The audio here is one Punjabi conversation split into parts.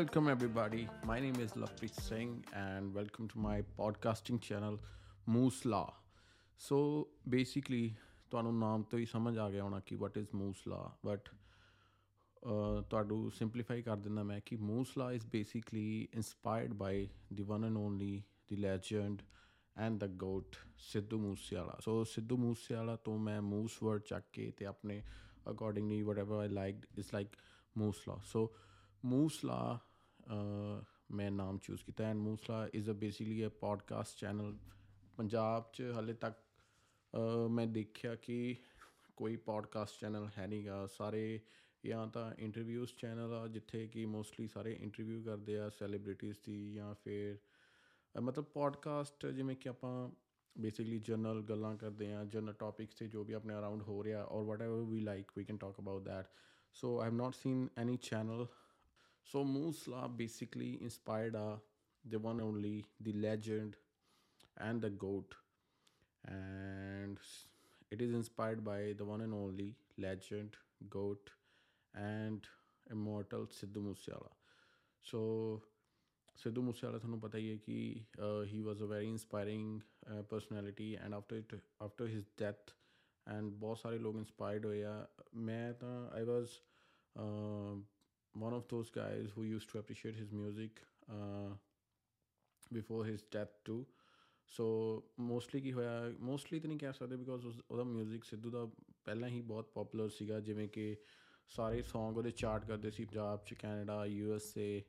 Welcome, everybody. My name is Lappreet Singh, and welcome to my podcasting channel, Moose Law. So, basically, ਤੁਹਾਨੂੰ ਨਾਮ ਤੋਂ ਹੀ ਸਮਝ ਆ ਗਿਆ ਹੋਣਾ ਕਿ ਵਾਟ ਇਜ਼ ਮੂਸ ਲਾ ਬਟ ਤੁਹਾਨੂੰ ਸਿੰਪਲੀਫਾਈ ਕਰ ਦਿੰਦਾ ਮੈਂ ਕਿ Moose Law is basically inspired by the one and only the legend and the GOAT Sidhu Moosewala so Sidhu Moosewala ਤੋਂ ਮੈਂ ਮੂਸ ਵਰਡ ਚੱਕ ਕੇ ਤੇ ਆਪਣੇ accordingly whatever I liked it's like Moose Law so Moose ਲਾ ਮੈਂ ਨਾਮ ਚੂਜ਼ ਕੀਤਾ and Moose Law is a basically a podcast channel Punjab 'ਚ ਹਲੇ ਤੱਕ ਮੈਂ ਦੇਖਿਆ ਕਿ ਕੋਈ ਪੋਡਕਾਸਟ ਚੈਨਲ ਹੈ ਨਹੀਂਗਾ ਸਾਰੇ ਜਾਂ ਤਾਂ ਇੰਟਰਵਿਊਜ਼ ਚੈਨਲ ਆ ਜਿੱਥੇ ਕਿ ਮੋਸਟਲੀ ਸਾਰੇ ਇੰਟਰਵਿਊ ਕਰਦੇ ਆ ਸੈਲੀਬ੍ਰਿਟੀਜ਼ ਦੀ ਜਾਂ ਫਿਰ ਮਤਲਬ ਪੋਡਕਾਸਟ ਜਿਵੇਂ ਕਿ ਆਪਾਂ ਬੇਸਿਕਲੀ ਜਨਰਲ ਗੱਲਾਂ ਕਰਦੇ ਆ ਜਨਰਲ ਟੌਪਿਕਸ ਤੇ ਜੋ ਵੀ ਆਪਣੇ ਅਰਾਊਂਡ ਹੋ ਰਿਹਾ ਔਰ whatever we like we can talk about that so I have not seen any channel so Moosla basically inspired ਆ the one only the legend and the goat and it is inspired by the one and only legend goat and immortal Sidhu Moosewala so Sidhu Moosewala ਤੁਹਾਨੂੰ ਪਤਾ ਹੀ ਹੈ ਕਿ he was a very inspiring personality and after it after his death and ਬਹੁਤ ਸਾਰੇ ਲੋਕ ਇਨਸਪਾਇਰਡ ਹੋਏ ਆ ਮੈਂ ਤਾਂ ਆਈ ਵਾਸ one of those guys who used to appreciate his music uh, before his death too. So mostly ਕੀ ਹੋਇਆ ਮੋਸਟਲੀ ਤਾਂ ਨਹੀਂ ਕਹਿ ਸਕਦੇ ਬਿਕੋਜ਼ ਉਹਦਾ 뮤직 ਸਿੱਧੂ ਦਾ ਪਹਿਲਾਂ ਹੀ ਬਹੁਤ ਪਪੂਲਰ ਸੀਗਾ ਜਿਵੇਂ ਕਿ ਸਾਰੇ Song ਉਹਦੇ ਚਾਰਟ ਕਰਦੇ ਸੀ ਪੰਜਾਬ ਚ Canada U S A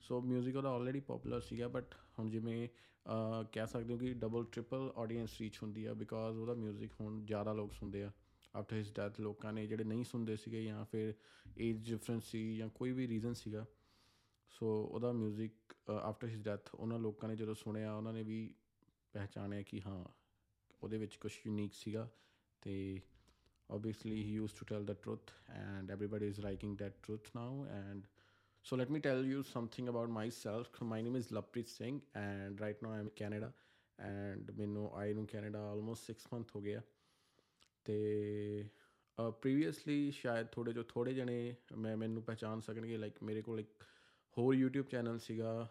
so 뮤직 ਉਹਦਾ ਆਲਰੇਡੀ ਪਪੂਲਰ ਸੀਗਾ ਬਟ ਹੁਣ ਜਿਵੇਂ ਕਹਿ ਸਕਦੇ ਹੋ ਕਿ ਡਬਲ ਟ੍ਰਿਪਲ ਆਡੀਅנס ਰੀਚ ਹੁੰਦੀ ਆ ਬਿਕੋਜ਼ ਉਹਦਾ 뮤직 ਹੁਣ ਜ਼ਿਆਦਾ ਲੋਕ ਸੁਣਦੇ ਆ ਆਫਟਰ ਹਿਸ ਡੈਥ ਲੋਕਾਂ ਨੇ ਜਿਹੜੇ ਨਹੀਂ ਸੁਣਦੇ ਸੀਗੇ ਜਾਂ ਫਿਰ ਏਜ ਡਿਫਰੈਂਸ ਸੀ ਜਾਂ ਕੋਈ ਵੀ ਰੀਜ਼ਨ ਸੀਗਾ ਸੋ ਉਹਦਾ 뮤직 ਆਫਟਰ ਹਿਸ ਡੈਥ ਉਹਨਾਂ ਲੋਕਾਂ ਨੇ ਜਦੋਂ ਸੁਣਿਆ ਉਹਨਾਂ ਨੇ ਵੀ ਪਹਿਚਾਣਿਆ ਕਿ ਹਾਂ ਉਹਦੇ ਵਿੱਚ ਕੁਝ ਯੂਨੀਕ ਸੀਗਾ ਤੇ obviously he used to tell the truth and everybody is liking that truth now and so let me tell you something about myself my name is Lappreet Singh and right now I'm in Canada and ਮੈਨੂੰ ਆਏ ਨੂੰ ਕੈਨੇਡਾ ਆਲਮੋਸਟ 6 ਮੰਥ ਹੋ ਗਿਆ ਤੇ ਪ੍ਰੀਵੀਅਸਲੀ ਸ਼ਾਇਦ ਥੋੜੇ ਜੋ ਥੋੜੇ ਜਣੇ ਮੈਂ ਮੈਨੂੰ ਪਹਿਚਾਨ ਸਕਣਗੇ ਲਾਈਕ ਮੇਰੇ ਕੋਲ ਇੱਕ ਹੋਰ YouTube ਚੈਨਲ ਸੀਗਾ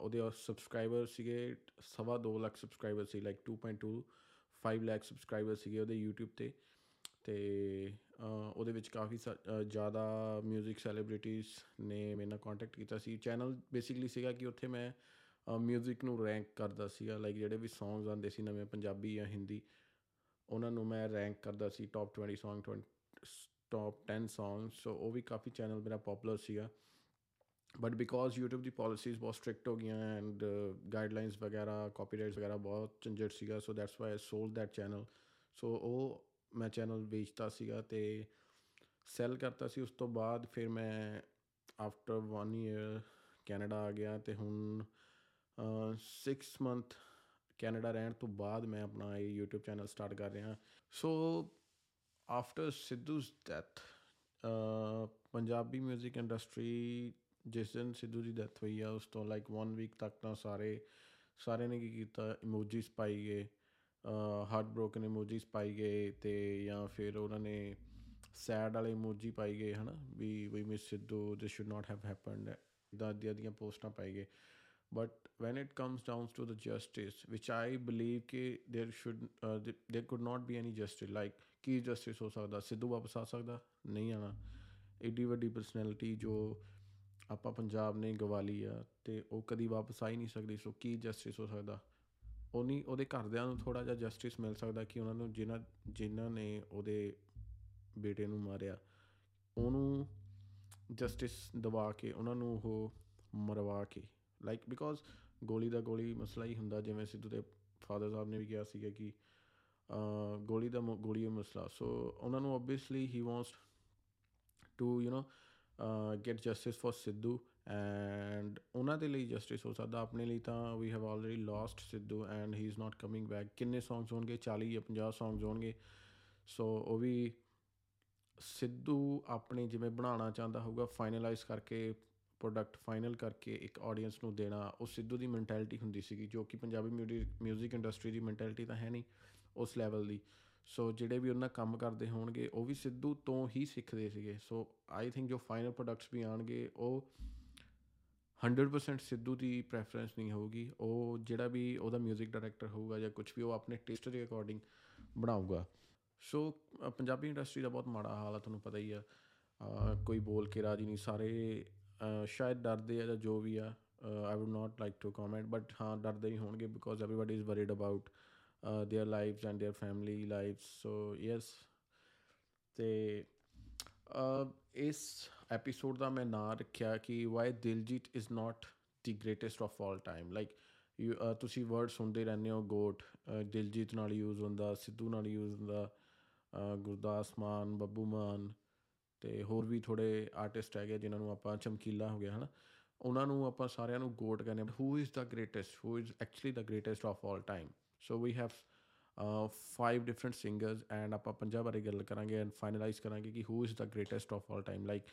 ਉਹਦੇ ਸਬਸਕ੍ਰਾਈਬਰ ਸੀਗੇ ਸਵਾ 2 ਲੱਖ ਸਬਸਕ੍ਰਾਈਬਰ ਸੀ ਲਾਈਕ 2.2 5 ਲੱਖ ਸਬਸਕ੍ਰਾਈਬਰ ਸੀਗੇ ਉਹਦੇ YouTube ਤੇ ਤੇ ਉਹਦੇ ਵਿੱਚ ਕਾਫੀ ਜ਼ਿਆਦਾ 뮤직 ਸੈਲੀਬ੍ਰਿਟੀਜ਼ ਨੇ ਮੇਰੇ ਨਾਲ ਕੰਟੈਕਟ ਕੀਤਾ ਸੀ ਚੈਨਲ ਬੇਸਿਕਲੀ ਸੀਗਾ ਕਿ ਉੱਥੇ ਮੈਂ 뮤직 ਨੂੰ ਰੈਂਕ ਕਰਦਾ ਸੀਗਾ ਲਾਈਕ ਜਿਹੜੇ ਵੀ ਸੌਂਗਸ ਆਉਂਦੇ ਸੀ ਨਵੇਂ ਪੰਜਾਬੀ ਜਾਂ ਹਿੰਦੀ ਉਹਨਾਂ ਨੂੰ ਮੈਂ ਰੈਂਕ ਕਰਦਾ ਸੀ top 20 song top 10 song so ਉਹ ਵੀ ਕਾਫੀ ਚੈਨਲ ਮੇਰਾ ਪਪੂਲਰ ਸੀਗਾ। ਬਟ ਬਿਕੋਜ਼ YouTube ਦੀ ਪਾਲਿਸੀਜ਼ ਬਹੁਤ ਸਟ੍ਰਿਕਟ ਹੋ ਗਈਆਂ ਐਂਡ ਗਾਈਡਲਾਈਨਸ uh, ਵਗੈਰਾ ਕਾਪੀਰਾਈਟਸ ਵਗੈਰਾ ਬਹੁਤ ਝੰਜਟ ਸੀਗਾ so that's why I sold that channel so ਉਹ ਮੈਂ ਚੈਨਲ ਵੇਚਤਾ ਸੀਗਾ ਤੇ ਸੈਲ ਕਰਤਾ ਸੀ, ਉਸ ਤੋਂ ਬਾਅਦ ਫਿਰ ਮੈਂ ਆਫਟਰ 1 ਇਅਰ ਕੈਨੇਡਾ ਆ ਗਿਆ ਤੇ ਹੁਣ 6 ਮੰਥ ਕੈਨੇਡਾ ਰਹਿਣ ਤੋਂ ਬਾਅਦ ਮੈਂ ਆਪਣਾ ਇਹ YouTube ਚੈਨਲ ਸਟਾਰਟ ਕਰ ਰਿਹਾ। So after Sidhu's death Punjabi 뮤직 industry ਜਿਸ ਦਿਨ ਸਿੱਧੂ ਦੀ ਡੈਥ ਹੋਈ ਆ, ਉਸ ਤੋਂ ਲਾਈਕ 1 ਵੀਕ ਤੱਕ ਤਾਂ ਸਾਰੇ ਸਾਰੇ ਨੇ ਕੀ ਕੀਤਾ? ਇਮੋਜੀਸ ਪਾਈ ਗਏ ਹਾਰਟ ਬ੍ਰੋਕਨ ਇਮੋਜੀਸ ਪਾਈ ਗਏ ਤੇ ਜਾਂ ਫਿਰ ਉਹਨਾਂ ਨੇ ਸੈਡ ਵਾਲੇ ਇਮੋਜੀ ਪਾਈ ਗਏ, ਹਨਾ? We we miss Sidhu this should not have happened ਦਾ ਦੀਆਂ ਪੋਸਟਾਂ ਪਾਈ ਗਏ। But when it comes down to the justice which i believe ਕਿ there should uh, there could not be any justice. Like Ki justice ਹੋ ਸਕਦਾ ਸਿੱਧੂ ਵਾਪਸ ਆ ਸਕਦਾ ਨਹੀਂ ਆਣਾ ਏਡੀ ਵੱਡੀ ਪਰਸਨੈਲਿਟੀ ਜੋ ਆਪਾਂ ਪੰਜਾਬ ਨੇ ਗਵਾ ਲਈ ਆ ਤੇ ਉਹ ਕਦੀ ਵਾਪਸ ਆ ਹੀ ਨਹੀਂ ਸਕਦੀ ਸੋ ਕੀ ਜਸਟਿਸ ਹੋ ਸਕਦਾ ਉਹਨੀ ਉਹਦੇ ਘਰਦਿਆਂ ਨੂੰ ਥੋੜਾ ਜਿਹਾ ਜਸਟਿਸ ਮਿਲ ਸਕਦਾ ਕਿ ਉਹਨਾਂ ਨੂੰ ਜਿਨ੍ਹਾਂ ਜਿਨ੍ਹਾਂ ਨੇ ਉਹਦੇ ਬੇਟੇ ਨੂੰ ਮਾਰਿਆ ਉਹਨੂੰ ਜਸਟਿਸ ਦਵਾ ਕੇ ਉਹਨਾਂ ਨੂੰ ਉਹ ਮਰਵਾ ਕੇ ਲਾਈਕ ਬਿਕੋਜ਼ ਗੋਲੀ ਦਾ ਗੋਲੀ ਮਸਲਾ ਹੀ ਹੁੰਦਾ, ਜਿਵੇਂ ਸਿੱਧੂ ਦੇ ਫਾਦਰ ਸਾਹਿਬ ਨੇ ਵੀ ਕਿਹਾ ਸੀਗਾ ਕਿ ਗੋਲੀ ਦਾ ਗੋਲੀ ਦਾ ਮਸਲਾ। ਸੋ ਉਹਨਾਂ ਨੂੰ obviously he wants to you know get justice for Sidhu and ਉਹਨਾਂ ਦੇ ਲਈ ਜਸਟਿਸ ਹੋ ਸਕਦਾ। ਆਪਣੇ ਲਈ ਤਾਂ we have already lost Sidhu and he is not coming back ਕਿੰਨੇ ਸੌਂਗਸ ਹੋਣਗੇ? 40 ਜਾਂ 50 ਸੌਂਗਸ ਹੋਣਗੇ। ਸੋ ਉਹ ਵੀ ਸਿੱਧੂ ਆਪਣੇ ਜਿਵੇਂ ਬਣਾਉਣਾ ਚਾਹੁੰਦਾ ਹੋਊਗਾ ਫਾਈਨਲਾਈਜ਼ ਕਰਕੇ ਪ੍ਰੋਡਕਟ ਫਾਈਨਲ ਕਰਕੇ ਇੱਕ ਆਡੀਅנס ਨੂੰ ਦੇਣਾ, ਉਹ ਸਿੱਧੂ ਦੀ ਮੈਂਟੈਲਿਟੀ ਹੁੰਦੀ ਸੀਗੀ, ਜੋ ਕਿ ਪੰਜਾਬੀ ਮਿਊਜ਼ਿਕ ਇੰਡਸਟਰੀ ਦੀ ਮੈਂਟੈਲਿਟੀ ਤਾਂ ਹੈ ਨਹੀਂ ਉਸ ਲੈਵਲ ਦੀ। ਸੋ ਜਿਹੜੇ ਵੀ ਉਹਨਾਂ ਕੰਮ ਕਰਦੇ ਹੋਣਗੇ, ਉਹ ਵੀ ਸਿੱਧੂ ਤੋਂ ਹੀ ਸਿੱਖਦੇ ਸੀਗੇ। ਸੋ ਆਈ ਥਿੰਕ ਜੋ ਫਾਈਨਲ ਪ੍ਰੋਡਕਟਸ ਵੀ ਆਣਗੇ, ਉਹ 100% ਸਿੱਧੂ ਦੀ ਪ੍ਰੈਫਰੈਂਸ ਨਹੀਂ ਹੋਊਗੀ। ਉਹ ਜਿਹੜਾ ਵੀ ਉਹਦਾ 뮤직 ਡਾਇਰੈਕਟਰ ਹੋਊਗਾ ਜਾਂ ਕੁਝ ਵੀ, ਉਹ ਆਪਣੇ ਟੇਸਟ ਦੇ ਅਕੋਰਡਿੰਗ ਬਣਾਊਗਾ। ਸੋ ਪੰਜਾਬੀ ਇੰਡਸਟਰੀ ਦਾ ਬਹੁਤ ਮਾੜਾ ਹਾਲ ਆ, ਤੁਹਾਨੂੰ ਪਤਾ ਹੀ ਆ। ਕੋਈ ਬੋਲ ਕੇ ਰਾਜੀ ਨਹੀਂ, ਸਾਰੇ ਸ਼ਾਇਦ ਡਰਦੇ ਆ ਜਾਂ ਜੋ ਵੀ ਆ I would not like to comment but ਹਾਂ ਡਰਦੇ ਹੀ ਹੋਣਗੇ because everybody is worried about their lives and their family lives so yes ਤੇ ਅ, ਇਸ ਐਪੀਸੋਡ ਦਾ ਮੈਂ ਨਾਂ ਰੱਖਿਆ ਕਿ why Diljit is not the greatest of all time like you ਤੁਸੀਂ ਵਰਡ ਸੁਣਦੇ ਰਹਿੰਦੇ ਹੋ ਗੋਟ ਦਿਲਜੀਤ ਨਾਲ ਯੂਜ਼ ਹੁੰਦਾ ਸਿੱਧੂ ਨਾਲ ਯੂਜ਼ ਹੁੰਦਾ ਅ, ਗੁਰਦਾਸ ਮਾਨ ਬੱਬੂ ਮਾਨ ਤੇ ਹੋਰ ਵੀ ਥੋੜੇ ਆਰਟਿਸਟ ਹੈਗੇ ਜਿਨ੍ਹਾਂ ਨੂੰ ਆਪਾਂ ਚਮਕੀਲਾ ਹੋ ਗਿਆ, ਹਨਾ। ਉਹਨਾਂ ਨੂੰ ਆਪਾਂ ਸਾਰਿਆਂ ਨੂੰ ਗੋਟ ਕਹਿੰਦੇ ਹਾਂ who is the greatest who is actually the greatest of all time so we have five different singers and ਆਪਾਂ ਪੰਜਾਂ ਬਾਰੇ ਗੱਲ ਕਰਾਂਗੇ ਐਂਡ ਫਾਈਨਲਾਈਜ਼ ਕਰਾਂਗੇ ਕਿ who is the greatest of all time like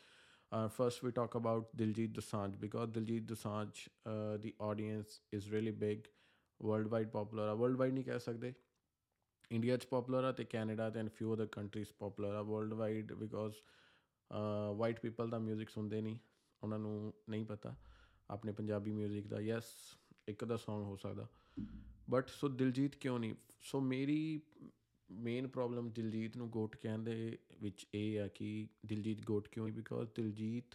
first we talk about Diljit Dosanjh because Diljit Dosanjh the audience is really big world wide popular ਆ ਵਰਲਡ ਵਾਈਡ ਨਹੀਂ ਕਹਿ ਸਕਦੇ ਇੰਡੀਆ 'ਚ ਪਪੂਲਰ ਆ ਤੇ ਕੈਨੇਡਾ ਤੇ and few other countries popular ਆ world wide because white people ਦਾ 뮤직 ਸੁਣਦੇ ਨਹੀਂ ਉਹਨਾਂ ਨੂੰ ਨਹੀਂ ਪਤਾ ਆਪਣੇ ਪੰਜਾਬੀ 뮤직 ਦਾ ਯੈਸ ਇੱਕ ਦਾ Song ਹੋ ਸਕਦਾ ਬਟ ਸੋ ਦਿਲਜੀਤ ਕਿਉਂ ਨਹੀਂ ਸੋ ਮੇਰੀ ਮੇਨ ਪ੍ਰੋਬਲਮ ਦਿਲਜੀਤ ਨੂੰ ਗੋਟ ਕਹਿਣ ਦੇ ਵਿੱਚ ਇਹ ਆ ਕਿ ਦਿਲਜੀਤ ਗੋਟ ਕਿਉਂ ਨਹੀਂ ਬਿਕੋਜ਼ ਦਿਲਜੀਤ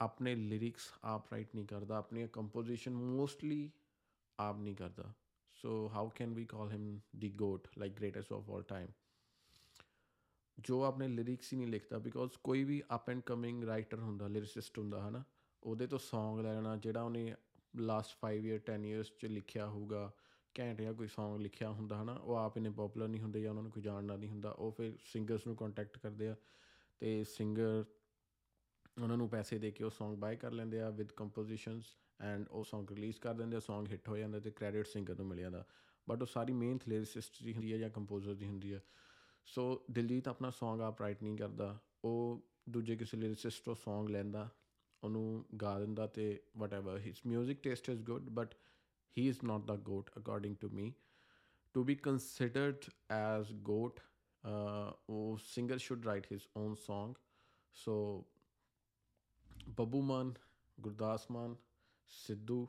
ਆਪਣੇ ਲਿਰਿਕਸ ਆਪ ਰਾਈਟ ਨਹੀਂ ਕਰਦਾ ਆਪਣੀ ਕੰਪੋਜੀਸ਼ਨ ਮੋਸਟਲੀ ਆਪ ਨਹੀਂ ਕਰਦਾ so how can we call him the goat like greatest of all time ਜੋ ਆਪਣੇ ਲਿਰਿਕਸ ਹੀ ਨਹੀਂ ਲਿਖਦਾ ਬਿਕੋਜ਼ ਕੋਈ ਵੀ ਅਪ ਐਂਡ ਕਮਿੰਗ ਰਾਈਟਰ ਹੁੰਦਾ ਲਿਰਿਸਿਸਟ ਹੁੰਦਾ, ਹਨਾ, ਉਹਦੇ ਤੋਂ Song ਲੈਣਾ, ਜਿਹੜਾ ਉਹਨੇ ਲਾਸਟ 5 ਇਅਰ 10 ਇਅਰਸ ਚ ਲਿਖਿਆ ਹੋਊਗਾ, ਘੈਂਟ ਜਿਹਾ ਕੋਈ Song ਲਿਖਿਆ ਹੁੰਦਾ, ਹਨਾ, ਉਹ ਆਪ ਇੰਨੇ ਪਪੂਲਰ ਨਹੀਂ ਹੁੰਦੇ ਜਾਂ ਉਹਨਾਂ ਨੂੰ ਕੋਈ ਜਾਣਦਾ ਨਹੀਂ ਹੁੰਦਾ, ਉਹ ਫਿਰ ਸਿੰਗਰਸ ਨੂੰ ਕੰਟੈਕਟ ਕਰਦੇ ਆ ਤੇ ਸਿੰਗਰ ਉਹਨਾਂ ਨੂੰ ਪੈਸੇ ਦੇ ਕੇ ਉਹ Song ਬਾਏ ਕਰ ਲੈਂਦੇ ਆ ਵਿਦ ਕੰਪੋਜੀਸ਼ਨਸ ਐਂਡ ਉਹ Song ਰਿਲੀਜ਼ ਕਰ ਦਿੰਦੇ ਆ, Song ਹਿੱਟ ਹੋ ਜਾਂਦਾ ਤੇ ਕ੍ਰੈਡਿਟ ਸਿੰਗਰ ਨੂੰ ਮਿਲ ਜਾਂਦਾ ਬਟ ਉਹ ਸਾਰੀ ਮੇਨ ਲਿਰਿਸਿਸਟ ਦੀ ਹੁੰਦੀ ਹੈ ਜਾਂ ਕੰਪੋਜ਼ਰ ਦੀ ਹੁੰਦੀ ਹੈ ਸੋ ਦਿਲਜੀਤ ਆਪਣਾ Song ਆਪ ਰਾਈਟ ਨਹੀਂ ਕਰਦਾ। ਉਹ ਦੂਜੇ ਕਿਸੇ ਲਿਰਿਸਿਸਟ ਤੋਂ Song ਲੈਂਦਾ ਉਹਨੂੰ ਗਾ ਦਿੰਦਾ ਤੇ whatever his 뮤직 taste is good but he is not the goat according to me to be considered as goat uh, oh, singer should write his own song. So Babbu Maan Gurdas Maan Sidhu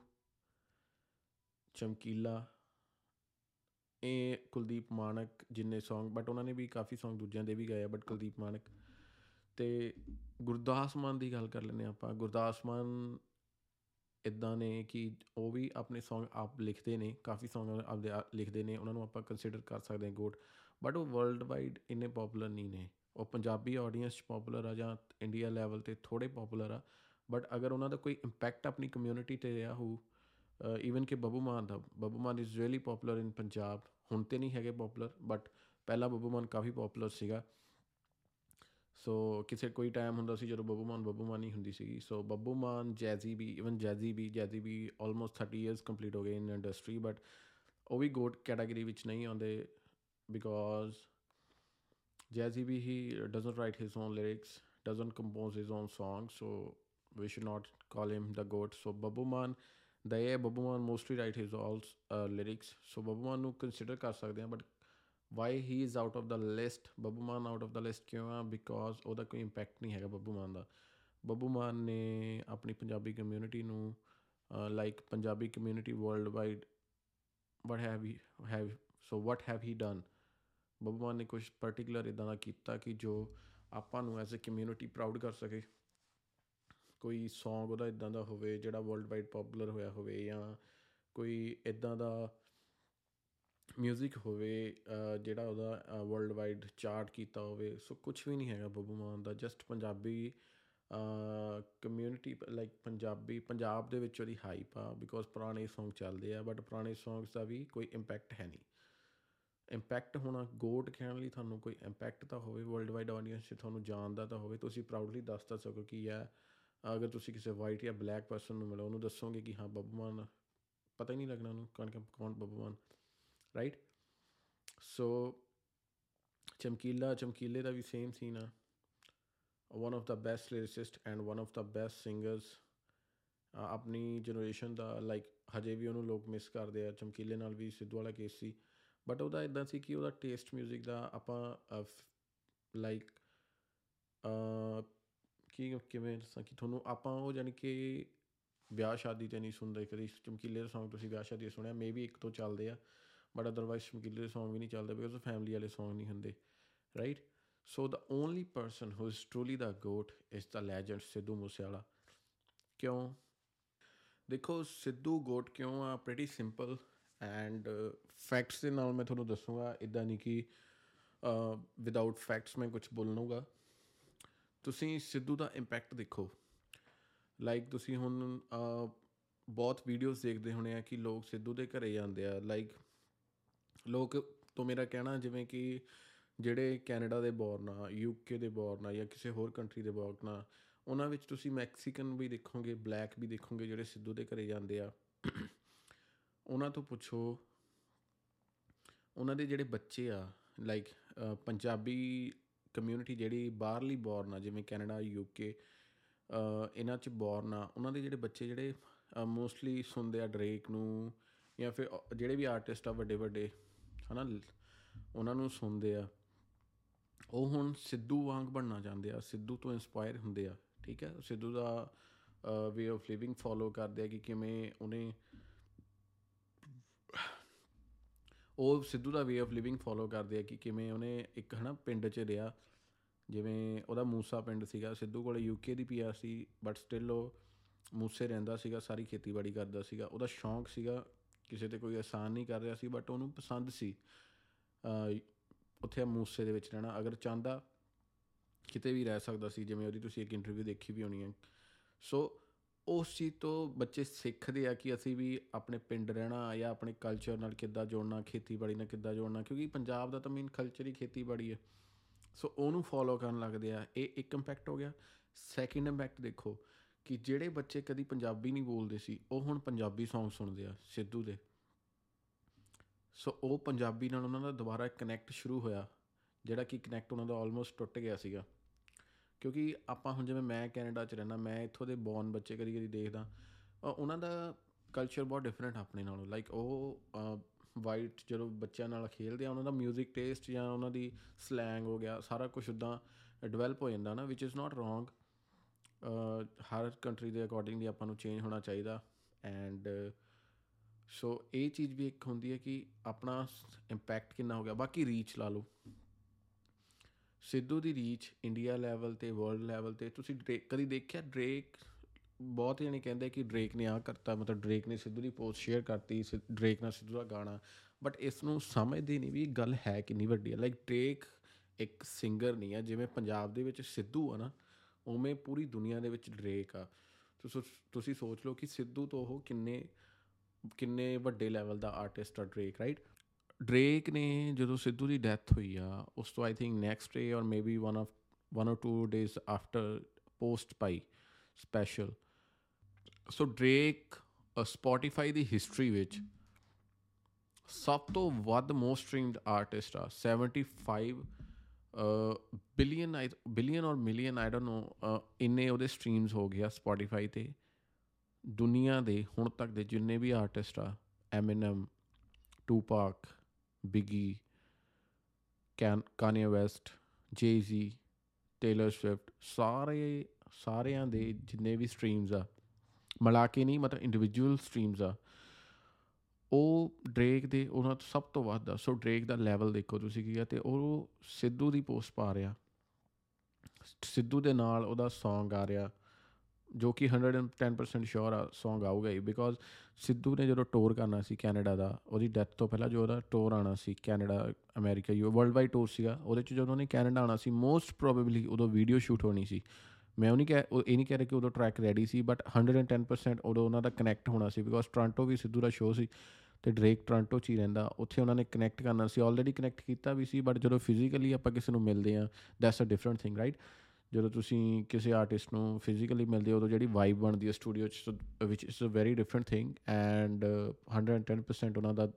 Chamkila ਇਹ ਕੁਲਦੀਪ ਮਾਨਕ ਜਿੰਨੇ Song ਬਟ ਉਹਨਾਂ ਨੇ ਵੀ ਕਾਫੀ Song ਦੂਜਿਆਂ ਦੇ ਵੀ ਗਾਏ ਆ ਬਟ ਕੁਲਦੀਪ ਮਾਨਕ ਤੇ ਗੁਰਦਾਸ ਮਾਨ ਦੀ ਗੱਲ ਕਰ ਲੈਂਦੇ ਹਾਂ ਆਪਾਂ। ਗੁਰਦਾਸ ਮਾਨ ਇਦਾਂ ਨੇ ਕਿ ਉਹ ਵੀ ਆਪਣੇ Song ਆਪ ਲਿਖਦੇ ਨੇ, ਕਾਫੀ Song ਆਪਦੇ ਆਪ ਲਿਖਦੇ ਨੇ, ਉਹਨਾਂ ਨੂੰ ਆਪਾਂ ਕੰਸੀਡਰ ਕਰ ਸਕਦੇ ਹਾਂ ਗੋਟ ਬਟ ਉਹ ਵਰਲਡ ਵਾਈਡ ਇੰਨੇ ਪਪੂਲਰ ਨਹੀਂ ਨੇ। ਉਹ ਪੰਜਾਬੀ ਆਡੀਅנס 'ਚ ਪਪੂਲਰ ਆ ਜਾਂ ਇੰਡੀਆ ਲੈਵਲ ਤੇ ਥੋੜੇ ਪਪੂਲਰ ਆ ਬਟ ਅਗਰ ਉਹਨਾਂ ਦਾ ਕੋਈ ਇੰਪੈਕਟ ਆਪਣੀ ਕਮਿਊਨਿਟੀ ਤੇ ਰਿਹਾ ਹੋ ਈਵਨ ਕਿ ਬੱਬੂ ਮਾਨ ਦਾ, Babbu Maan is really popular in Punjab. ਹੁਣ ਤੇ ਨਹੀਂ ਹੈਗੇ ਪਪੂਲਰ ਬਟ ਪਹਿਲਾਂ ਬੱਬੂ ਮਾਨ ਕਾਫੀ ਪਪੂਲਰ ਸੀਗਾ। ਸੋ ਕਿਸੇ ਕੋਈ ਟਾਈਮ ਹੁੰਦਾ ਸੀ ਜਦੋਂ ਬੱਬੂ ਮਾਨ ਬੱਬੂ ਮਾਨ ਹੀ ਹੁੰਦੀ ਸੀਗੀ। So Babbu Maan, Jazzy B even Jazzy B Jazzy B almost 30 years complete ਹੋ ਗਏ ਇਨ ਇੰਡਸਟਰੀ ਬਟ ਉਹ ਵੀ ਗੋਟ ਕੈਟਾਗਰੀ ਵਿੱਚ ਨਹੀਂ ਆਉਂਦੇ because Jazzy B he doesn't write his own lyrics doesn't compose his own song so we should not call him the goat so babu man ਦਾ ਇਹ Babbu Maan mostly write his ਆਲਸ ਲਿਰਿਕਸ ਸੋ ਬੱਬੂ ਮਾਨ ਨੂੰ ਕੰਸੀਡਰ ਕਰ ਸਕਦੇ ਆ but why he is out of the list Babbu Maan out of the list ਕਿਉਂ ਆ ਬਿਕੋਜ਼ ਉਹਦਾ ਕੋਈ ਇੰਪੈਕਟ ਨਹੀਂ ਹੈਗਾ ਬੱਬੂ ਮਾਨ ਦਾ ਬੱਬੂ ਮਾਨ ਨੇ ਆਪਣੀ ਪੰਜਾਬੀ ਕਮਿਊਨਿਟੀ ਨੂੰ like Punjabi community world wide what have he have so what have he done Babbu Maan ਨੇ ਕੁਝ ਪਾਰਟਿਕੂਲਰ ਇਦਾਂ ਦਾ ਕੀਤਾ ਕਿ ਜੋ ਆਪਾਂ ਨੂੰ ਐਜ਼ ਅ ਕਮਿਊਨਿਟੀ ਪ੍ਰਾਊਡ ਕਰ ਸਕੇ ਕੋਈ Song ਉਹਦਾ ਇਦਾਂ ਦਾ ਹੋਵੇ ਜਿਹੜਾ ਵਰਲਡ ਵਾਈਡ ਪਪੂਲਰ ਹੋਇਆ ਹੋਵੇ ਜਾਂ ਕੋਈ ਇਦਾਂ ਦਾ ਮਿਊਜ਼ਿਕ ਹੋਵੇ ਅ, ਜਿਹੜਾ ਉਹਦਾ ਵਰਲਡ ਵਾਈਡ ਚਾਰਟ ਕੀਤਾ ਹੋਵੇ ਸੋ ਕੁਝ ਵੀ ਨਹੀਂ ਹੈਗਾ ਬੱਬੂ ਮਾਨ ਦਾ just Punjabi community like Punjabi Punjab ਦੇ ਵਿੱਚ ਉਹਦੀ ਹਾਈਪ ਆ ਬਿਕੋਜ਼ ਪੁਰਾਣੇ Song ਚੱਲਦੇ ਆ ਬਟ ਪੁਰਾਣੇ Songs ਦਾ ਵੀ ਕੋਈ ਇੰਪੈਕਟ ਹੈ ਨਹੀਂ। ਇੰਪੈਕਟ ਹੋਣਾ ਗੋਟ ਕਹਿਣ ਲਈ ਤੁਹਾਨੂੰ ਕੋਈ ਇੰਪੈਕਟ ਤਾਂ ਹੋਵੇ ਵਰਲਡ ਵਾਈਡ ਆਡੀਅנס 'ਚ ਤੁਹਾਨੂੰ ਜਾਣਦਾ ਤਾਂ ਹੋਵੇ ਤੁਸੀਂ ਪ੍ਰਾਊਡਲੀ ਦੱਸ ਤਾਂ ਸਕੋ ਕਿ ਯਾ ਅਗਰ ਤੁਸੀਂ ਕਿਸੇ ਵਾਈਟ ਜਾਂ ਬਲੈਕ ਪਰਸਨ ਨੂੰ ਮਿਲੋ, ਉਹਨੂੰ ਦੱਸੋਗੇ ਕਿ ਹਾਂ, ਬੱਬੂ ਮਾਨ, ਪਤਾ ਹੀ ਨਹੀਂ ਲੱਗਣਾ ਉਹਨੂੰ ਕੌਣ ਕੌਣ ਬੱਬੂ ਮਾਨ ਰਾਈਟ ਸੋ ਚਮਕੀਲਾ, ਚਮਕੀਲੇ ਦਾ ਵੀ ਸੇਮ ਸੀਨ ਆ। One of the best lyricist and one of the best singers ਆਪਣੀ ਜਨਰੇਸ਼ਨ ਦਾ ਲਾਈਕ ਹਜੇ ਵੀ ਉਹਨੂੰ ਲੋਕ ਮਿਸ ਕਰਦੇ ਆ। ਚਮਕੀਲੇ ਨਾਲ ਵੀ ਸਿੱਧੂ ਵਾਲਾ ਕੇਸ ਸੀ। ਬਟ ਉਹਦਾ ਇਦਾਂ ਸੀ ਕਿ ਉਹਦਾ ਟੇਸਟ 뮤직 ਦਾ ਆਪਾਂ ਲਾਈਕ ਕੀ ਕਿਵੇਂ ਦੱਸਾਂ ਕਿ ਤੁਹਾਨੂੰ ਆਪਾਂ ਉਹ ਜਾਣੀ ਕਿ ਵਿਆਹ ਸ਼ਾਦੀ ਤੇ ਨਹੀਂ ਸੁਣਦੇ, ਕਦੀ ਚਮਕੀਲੇ ਦੇ Song ਤੁਸੀਂ ਵਿਆਹ ਸ਼ਾਦੀ 'ਤੇ ਸੁਣਿਆ? ਮੇਬੀ ਇੱਕ ਤੋਂ ਚੱਲਦੇ ਆ ਬਟ ਅਦਰਵਾਈਜ਼ ਚਮਕੀਲੇ ਦੇ Song ਵੀ ਨਹੀਂ ਚੱਲਦੇ ਬਿਕਾਜ਼ ਉਹ ਫੈਮਿਲੀ ਵਾਲੇ Song ਨਹੀਂ ਹੁੰਦੇ right so the only person who is truly the goat is the legend Sidhu Moosewala. ਕਿਉਂ? ਦੇਖੋ, ਸਿੱਧੂ ਗੋਟ ਕਿਉਂ ਆ? ਪ੍ਰੀਟੀ ਸਿੰਪਲ ਐਂਡ ਫੈਕਟਸ ਦੇ ਨਾਲ ਮੈਂ ਤੁਹਾਨੂੰ ਦੱਸੂਗਾ ਇਦਾਂ ਨਹੀਂ ਕਿ ਵਿਦਆਊਟ ਫੈਕਟਸ ਮੈਂ ਕੁਝ ਬੋਲਣੂਗਾ ਤੁਸੀਂ ਸਿੱਧੂ ਦਾ ਇੰਪੈਕਟ ਦੇਖੋ। ਲਾਈਕ ਤੁਸੀਂ ਹੁਣ ਬਹੁਤ ਵੀਡੀਓਜ਼ ਦੇਖਦੇ ਹੋਣੇ ਆ ਕਿ ਲੋਕ ਸਿੱਧੂ ਦੇ ਘਰੇ ਜਾਂਦੇ ਆ। ਲਾਈਕ ਲੋਕ ਤੋਂ ਮੇਰਾ ਕਹਿਣਾ ਜਿਵੇਂ ਕਿ ਜਿਹੜੇ ਕੈਨੇਡਾ ਦੇ ਬੋਰਨ ਆ ਯੂਕੇ ਦੇ ਬੋਰਨ ਆ ਜਾਂ ਕਿਸੇ ਹੋਰ ਕੰਟਰੀ ਦੇ ਬੋਰਨ ਆ, ਉਹਨਾਂ ਵਿੱਚ ਤੁਸੀਂ ਮੈਕਸੀਕਨ ਵੀ ਦੇਖੋਗੇ ਬਲੈਕ ਵੀ ਦੇਖੋਗੇ ਜਿਹੜੇ ਸਿੱਧੂ ਦੇ ਘਰੇ ਜਾਂਦੇ ਆ। ਉਹਨਾਂ ਤੋਂ ਪੁੱਛੋ, ਉਹਨਾਂ ਦੇ ਜਿਹੜੇ ਬੱਚੇ ਆ ਲਾਈਕ ਪੰਜਾਬੀ ਕਮਿਊਨਿਟੀ ਜਿਹੜੀ ਬਾਹਰਲੀ ਬੋਰਨ ਆ, ਜਿਵੇਂ ਕੈਨੇਡਾ ਯੂਕੇ ਇਹਨਾਂ 'ਚ ਬੋਰਨ ਆ, ਉਹਨਾਂ ਦੇ ਜਿਹੜੇ ਬੱਚੇ ਜਿਹੜੇ ਮੋਸਟਲੀ ਸੁਣਦੇ ਆ ਡਰੇਕ ਨੂੰ ਜਾਂ ਫਿਰ ਜਿਹੜੇ ਵੀ ਆਰਟਿਸਟ ਆ ਵੱਡੇ ਵੱਡੇ, ਹਨਾ, ਉਹਨਾਂ ਨੂੰ ਸੁਣਦੇ ਆ। ਉਹ ਹੁਣ ਸਿੱਧੂ ਵਾਂਗ ਬਣਨਾ ਚਾਹੁੰਦੇ ਆ, ਸਿੱਧੂ ਤੋਂ ਇਨਸਪਾਇਰ ਹੁੰਦੇ ਆ, ਠੀਕ ਹੈ ਸਿੱਧੂ ਦਾ ਵੇ ਆਫ ਲਿਵਿੰਗ ਫੋਲੋ ਕਰਦੇ ਆ ਕਿ ਕਿਵੇਂ ਉਹਨੇ ਉਹ ਸਿੱਧੂ ਦਾ ਵੇ ਆਫ ਲਿਵਿੰਗ ਫੋਲੋ ਕਰਦੇ ਆ ਕਿ ਕਿਵੇਂ ਉਹਨੇ ਇੱਕ ਹਨਾ ਪਿੰਡ 'ਚ ਰਿਹਾ, ਜਿਵੇਂ ਉਹਦਾ ਮੂਸਾ ਪਿੰਡ ਸੀਗਾ, ਸਿੱਧੂ ਕੋਲੇ ਯੂਕੇ ਦੀ ਪੀਆਰ ਸੀ ਬਟ ਸਟਿਲ ਉਹ ਮੂਸੇ ਰਹਿੰਦਾ ਸੀਗਾ, ਸਾਰੀ ਖੇਤੀਬਾੜੀ ਕਰਦਾ ਸੀਗਾ। ਉਹਦਾ ਸ਼ੌਂਕ ਸੀਗਾ, ਕਿਸੇ ਤੇ ਕੋਈ ਆਸਾਨ ਨਹੀਂ ਕਰ ਰਿਹਾ ਸੀ ਬਟ ਉਹਨੂੰ ਪਸੰਦ ਸੀ। ਉੱਥੇ ਮੂਸੇ ਦੇ ਵਿੱਚ ਰਹਿਣਾ, ਅਗਰ ਚਾਹੁੰਦਾ ਕਿਤੇ ਵੀ ਰਹਿ ਸਕਦਾ ਸੀ, ਜਿਵੇਂ ਉਹਦੀ ਤੁਸੀਂ ਇੱਕ ਇੰਟਰਵਿਊ ਦੇਖੀ ਵੀ ਹੋਣੀ ਹੈ। ਸੋ ਉਸ ਚੀਜ਼ ਤੋਂ ਬੱਚੇ ਸਿੱਖਦੇ ਆ ਕਿ ਅਸੀਂ ਵੀ ਆਪਣੇ ਪਿੰਡ ਰਹਿਣਾ ਜਾਂ ਆਪਣੇ ਕਲਚਰ ਨਾਲ ਕਿੱਦਾਂ ਜੋੜਨਾ, ਖੇਤੀਬਾੜੀ ਨਾਲ ਕਿੱਦਾਂ ਜੋੜਨਾ, ਕਿਉਂਕਿ ਪੰਜਾਬ ਦਾ ਤਾਂ ਮੇਨ ਕਲਚਰ ਹੀ ਖੇਤੀਬਾੜੀ ਹੈ। ਸੋ ਉਹਨੂੰ ਫੋਲੋ ਕਰਨ ਲੱਗਦੇ ਆ। ਇਹ ਇੱਕ ਇੰਪੈਕਟ ਹੋ ਗਿਆ। ਸੈਕਿੰਡ ਇੰਪੈਕਟ ਦੇਖੋ ਕਿ ਜਿਹੜੇ ਬੱਚੇ ਕਦੀ ਪੰਜਾਬੀ ਨਹੀਂ ਬੋਲਦੇ ਸੀ, ਉਹ ਹੁਣ ਪੰਜਾਬੀ Song ਸੁਣਦੇ ਆ, ਸਿੱਧੂ ਦੇ। ਸੋ ਉਹ ਪੰਜਾਬੀ ਨਾਲ ਉਹਨਾਂ ਦਾ ਦੁਬਾਰਾ ਕਨੈਕਟ ਸ਼ੁਰੂ ਹੋਇਆ, ਜਿਹੜਾ ਕਿ ਕਨੈਕਟ ਉਹਨਾਂ ਦਾ ਆਲਮੋਸਟ ਟੁੱਟ ਗਿਆ ਸੀਗਾ। ਕਿਉਂਕਿ ਆਪਾਂ ਹੁਣ ਜਿਵੇਂ ਮੈਂ ਕੈਨੇਡਾ 'ਚ ਰਹਿਣਾ ਮੈਂ ਇੱਥੋਂ ਦੇ ਬੌਰਨ ਬੱਚੇ ਕਦੀ ਕਦੀ ਦੇਖਦਾ। ਉਹਨਾਂ ਦਾ ਕਲਚਰ ਬਹੁਤ ਡਿਫਰੈਂਟ ਆਪਣੇ ਨਾਲੋਂ। ਲਾਈਕ ਉਹ ਵਾਈਟ ਜਦੋਂ ਬੱਚਿਆਂ ਨਾਲ ਖੇਲਦੇ ਆ, ਉਹਨਾਂ ਦਾ 뮤직 ਟੇਸਟ ਜਾਂ ਉਹਨਾਂ ਦੀ ਸਲੈਂਗ ਹੋ ਗਿਆ, ਸਾਰਾ ਕੁਝ ਉਦਾਂ ਡਿਵੈਲਪ ਹੋ ਜਾਂਦਾ ਨਾ ਵਿਚ ਇਜ਼ ਨਾਟ ਰੋਂਗ ਹਰ ਕੰਟਰੀ ਦੇ ਅਕੋਰਡਿੰਗਲੀ ਆਪਾਂ ਨੂੰ ਚੇਂਜ ਹੋਣਾ ਚਾਹੀਦਾ। ਐਂਡ ਸੋ ਇਹ ਚੀਜ਼ ਵੀ ਇੱਕ ਹੁੰਦੀ ਹੈ ਕਿ ਆਪਣਾ ਇੰਪੈਕਟ ਕਿੰਨਾ ਹੋ ਗਿਆ। ਬਾਕੀ ਰੀਚ ਲਾ ਲਓ। ਸਿੱਧੂ ਦੀ ਰੀਚ ਇੰਡੀਆ ਲੈਵਲ ਤੇ ਵਰਲਡ ਲੈਵਲ ਤੇ। ਤੁਸੀਂ ਕਦੀ ਦੇਖਿਆ ਡ੍ਰੇਕ? ਬਹੁਤ ਜਣੇ ਕਹਿੰਦੇ ਕਿ ਡ੍ਰੇਕ ਨੇ ਆ ਕਰਤਾ, ਮਤਲਬ ਡ੍ਰੇਕ ਨੇ ਸਿੱਧੂ ਦੀ ਪੋਸਟ ਸ਼ੇਅਰ ਕਰਤੀ ਡ੍ਰੇਕ ਨਾਲ ਸਿੱਧੂ ਦਾ ਗਾਣਾ। ਬਟ ਇਸ ਨੂੰ ਸਮਝਦੇ ਨਹੀਂ ਵੀ ਗੱਲ ਹੈ ਕਿੰਨੀ ਵੱਡੀ ਹੈ ਲਾਈਕ ਡ੍ਰੇਕ ਇੱਕ ਸਿੰਗਰ ਨਹੀਂ ਆ, ਜਿਵੇਂ ਪੰਜਾਬ ਦੇ ਵਿੱਚ ਸਿੱਧੂ ਆ ਨਾ, ਉਵੇਂ ਪੂਰੀ ਦੁਨੀਆ ਦੇ ਵਿੱਚ ਡ੍ਰੇਕ ਆ। ਤੁਸੀਂ ਤੁਸੀਂ ਸੋਚ ਲਓ ਕਿ ਸਿੱਧੂ ਤੋਂ ਉਹ ਕਿੰਨੇ ਕਿੰਨੇ ਵੱਡੇ ਲੈਵਲ ਦਾ ਆਰਟਿਸਟ ਆ ਡ੍ਰੇਕ ਰਾਈਟ ਡ੍ਰੇਕ ਨੇ ਜਦੋਂ ਸਿੱਧੂ ਦੀ ਡੈਥ ਹੋਈ ਆ ਉਸ ਤੋਂ I think next day or maybe one of one or two days after post Bhai special so Drake Spotify ਦੀ ਹਿਸਟਰੀ ਵਿੱਚ ਸਭ ਤੋਂ ਵੱਧ ਮੋਸਟ ਸਟ੍ਰੀਮਡ ਆਰਟਿਸਟ ਆ 75 billion billion or million I don't know ਇੰਨੇ ਉਹਦੇ ਸਟ੍ਰੀਮਸ ਹੋ ਗਿਆ ਸਪੋਟੀਫਾਈ ਤੇ ਦੁਨੀਆ ਦੇ ਹੁਣ ਤੱਕ ਦੇ ਜਿੰਨੇ ਵੀ ਆਰਟਿਸਟ ਆ Eminem ਟੂਪਾਕ Biggie can Kanye West Jay Z Taylor Swift ਸਾਰੇ, ਸਾਰਿਆਂ ਦੇ ਜਿੰਨੇ ਵੀ ਸਟ੍ਰੀਮਸ ਆ, ਮਿਲਾ ਕੇ ਨਹੀਂ, ਮਤਲਬ ਇੰਡੀਵਿਜੂਅਲ ਸਟ੍ਰੀਮਸ ਆ, ਉਹ ਡ੍ਰੇਕ ਦੇ, ਉਹਨਾਂ ਤੋਂ ਸਭ ਤੋਂ ਵੱਧ ਆ। ਸੋ ਡ੍ਰੇਕ ਦਾ ਲੈਵਲ ਦੇਖੋ ਤੁਸੀਂ ਕੀ ਆ, ਤੇ ਉਹ ਸਿੱਧੂ ਦੀ ਪੋਸਟ ਪਾ ਰਿਹਾ। ਸਿੱਧੂ ਦੇ ਨਾਲ ਉਹਦਾ Song ਆ ਰਿਹਾ। ਜੋ ਕਿ 110% ਸ਼ੋਰ ਆ, Song ਆਊਗਾ ਹੀ ਬਿਕੋਜ਼ ਸਿੱਧੂ ਨੇ ਜਦੋਂ ਟੂਰ ਕਰਨਾ ਸੀ ਕੈਨੇਡਾ ਦਾ, ਉਹਦੀ ਡੈਥ ਤੋਂ ਪਹਿਲਾਂ ਜੋ ਉਹਦਾ ਟੂਰ ਆਣਾ ਸੀ Canada, America, you world wide tour ਸੀਗਾ, ਉਹਦੇ ਚ ਜਦੋਂ ਉਹਨੇ ਕੈਨੇਡਾ ਆਣਾ ਸੀ ਮੋਸਟ ਪ੍ਰੋਬੇਬਲੀ ਉਦੋਂ ਵੀਡੀਓ ਸ਼ੂਟ ਹੋਣੀ ਸੀ। ਮੈਂ ਉਹ ਨਹੀਂ ਕਹਿ ਇਹ ਨਹੀਂ ਕਹਿ ਰਿਹਾ ਕਿ ਉਦੋਂ ਟਰੈਕ ਰੈਡੀ ਸੀ ਬਟ 110% ਉਦੋਂ ਉਹਨਾਂ ਦਾ ਕਨੈਕਟ ਹੋਣਾ ਸੀ ਬਿਕੋਜ਼ ਟੋਰਾਂਟੋ ਵੀ ਸਿੱਧੂ ਦਾ ਸ਼ੋਅ ਸੀ ਤੇ ਡ੍ਰੇਕ ਟੋਰਾਂਟੋ 'ਚ ਹੀ ਰਹਿੰਦਾ, ਉੱਥੇ ਉਹਨਾਂ ਨੇ ਕਨੈਕਟ ਕਰਨਾ ਸੀ ਆਲਰੇਡੀ ਕਨੈਕਟ ਕੀਤਾ ਵੀ ਸੀ ਬਟ ਜਦੋਂ ਫਿਜ਼ੀਕਲੀ ਆਪਾਂ ਕਿਸੇ ਨੂੰ ਮਿਲਦੇ ਆ that's a different thing right ਜਦੋਂ ਤੁਸੀਂ ਕਿਸੇ ਆਰਟਿਸਟ ਨੂੰ ਫਿਜ਼ੀਕਲੀ ਮਿਲਦੇ ਹੋ ਉਦੋਂ ਜਿਹੜੀ ਵਾਈਬ ਬਣਦੀ ਹੈ ਸਟੂਡੀਓ 'ਚ ਵਿਚ is a very different thing and 110% ਉਹਨਾਂ ਦਾ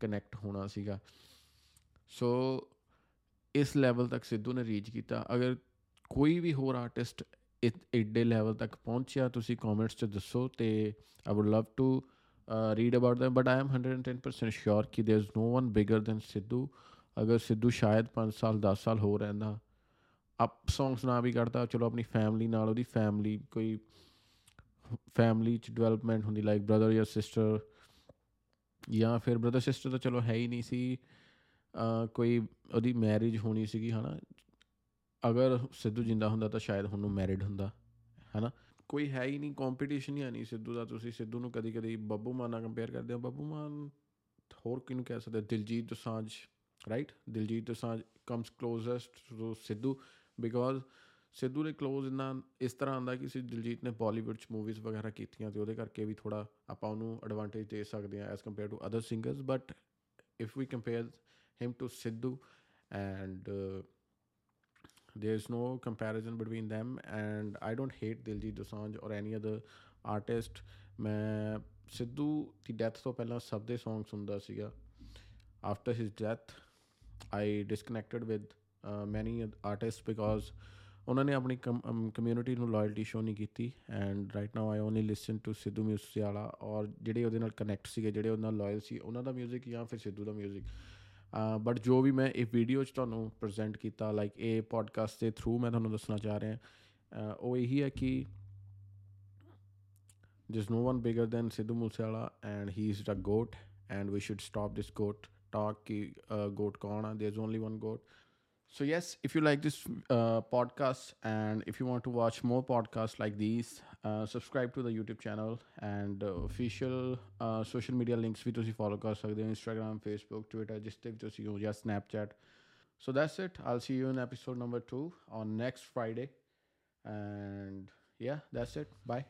ਕਨੈਕਟ ਹੋਣਾ ਸੀਗਾ ਸੋ ਇਸ ਲੈਵਲ ਤੱਕ ਸਿੱਧੂ ਨੇ ਰੀਚ ਕੀਤਾ ਅਗਰ ਕੋਈ ਵੀ ਹੋਰ ਆਰਟਿਸਟ ਐਡੇ ਲੈਵਲ ਤੱਕ ਪਹੁੰਚਿਆ ਤੁਸੀਂ ਕਮੈਂਟਸ 'ਚ ਦੱਸੋ ਤੇ I would love to read about them but I am 110% sure ਕਿ there is no one bigger than Sidhu ਅਗਰ ਸਿੱਧੂ ਸ਼ਾਇਦ 5 ਸਾਲ 10 ਸਾਲ ਹੋ ਰਹਿੰਦਾ ਅਪ ਸੌਂਗਸ ਨਾ ਵੀ ਕਰਦਾ ਚਲੋ ਆਪਣੀ ਫੈਮਿਲੀ ਨਾਲ, ਉਹਦੀ ਫੈਮਿਲੀ ਕੋਈ ਫੈਮਿਲੀ ਚ ਡਿਵੈਲਪਮੈਂਟ ਹੁੰਦੀ ਲਾਈਕ ਬ੍ਰਦਰ ਜਾਂ ਸਿਸਟਰ ਜਾਂ ਫਿਰ ਬ੍ਰਦਰ ਸਿਸਟਰ ਤਾਂ ਚਲੋ ਹੈ ਹੀ ਨਹੀਂ ਸੀ ਕੋਈ ਉਹਦੀ ਮੈਰਿਜ ਹੋਣੀ ਸੀਗੀ, ਹਨਾ। ਅਗਰ ਸਿੱਧੂ ਜਿੰਦਾ ਹੁੰਦਾ ਤਾਂ ਸ਼ਾਇਦ ਹੁਣ ਨੂੰ ਮੈਰਿਡ ਹੁੰਦਾ, ਹਨਾ। ਕੋਈ ਹੈ ਹੀ ਨਹੀਂ ਕੰਪੀਟੀਸ਼ਨ ਹੀ ਨਹੀਂ ਸਿੱਧੂ ਦਾ, ਤੁਸੀਂ ਸਿੱਧੂ ਨੂੰ ਕਦੀ ਕਦੀ ਬੱਬੂ ਮਾਨ ਨਾਲ ਕੰਪੇਅਰ ਕਰਦੇ ਹੋ। ਬੱਬੂ ਮਾਨ ਹੋਰ ਕਿਹਨੂੰ ਕਹਿ ਸਕਦੇ? Diljit Dosanjh right Diljit Dosanjh comes closest to Sidhu. Because Sidhu ਦੇ ਕਲੋਜ਼ ਇਨਾ, ਇਸ ਤਰ੍ਹਾਂ ਆਂਦਾ ਕਿ ਸੀ ਦਿਲਜੀਤ ਨੇ ਬਾਲੀਵੁੱਡ ਚ ਮੂਵੀਜ਼ ਵਗੈਰਾ ਕੀਤੀਆਂ ਤੇ ਉਹਦੇ ਕਰਕੇ ਵੀ ਥੋੜਾ ਆਪਾਂ ਉਹਨੂੰ ਐਡਵਾਂਟੇਜ ਦੇ ਸਕਦੇ ਆ as compare to other singers but if we compare him to Sidhu and there's no comparison between them and i don't hate diljit dosanjh or any other artist. ਮੈਂ ਸਿੱਧੂ ਦੀ ਡੈਥ ਤੋਂ ਪਹਿਲਾਂ ਸਭ ਦੇ Song ਸੁਣਦਾ ਸੀਗਾ। After his death I disconnected with many artist because ਉਹਨਾਂ ਨੇ ਆਪਣੀ ਕਮਿਊਨਿਟੀ ਨੂੰ ਲਾਇਲਟੀ ਸ਼ੋ ਨਹੀਂ ਕੀਤੀ and right now I only listen to Sidhu music ਔਰ ਜਿਹੜੇ ਉਹਦੇ ਨਾਲ ਕਨੈਕਟ ਸੀਗੇ ਜਿਹੜੇ ਉਹਨਾਂ ਨਾਲ ਲਾਇਲ ਸੀ ਉਹਨਾਂ ਦਾ ਮਿਊਜ਼ਿਕ ਜਾਂ ਫਿਰ ਸਿੱਧੂ ਦਾ ਮਿਊਜ਼ਿਕ ਬਟ ਜੋ ਵੀ ਮੈਂ ਇਹ ਵੀਡੀਓ 'ਚ ਤੁਹਾਨੂੰ ਪ੍ਰੈਜ਼ੈਂਟ ਕੀਤਾ ਲਾਈਕ ਇਹ ਪੋਡਕਾਸਟ ਦੇ ਥਰੂ ਮੈਂ ਤੁਹਾਨੂੰ ਦੱਸਣਾ ਚਾਹ ਰਿਹਾ ਉਹ ਇਹੀ ਹੈ ਕਿ there's no one bigger than Sidhu Moosewala and he is the goat and we should stop this goat talk ki uh, goat kaun hai there's only one goat so yes if you like this uh, podcast and if you want to watch more podcasts like these uh, subscribe to the youtube channel and uh, official uh, social media links ਵੀ ਤੁਸੀਂ follow ਕਰ ਸਕਦੇ ਹੋ instagram facebook twitter ਜਿਸ ਤੇ ਵੀ ਤੁਸੀਂ ਹੋ ਜਾਂ snapchat so that's it i'll see you in episode number 2 on next friday and yeah that's it bye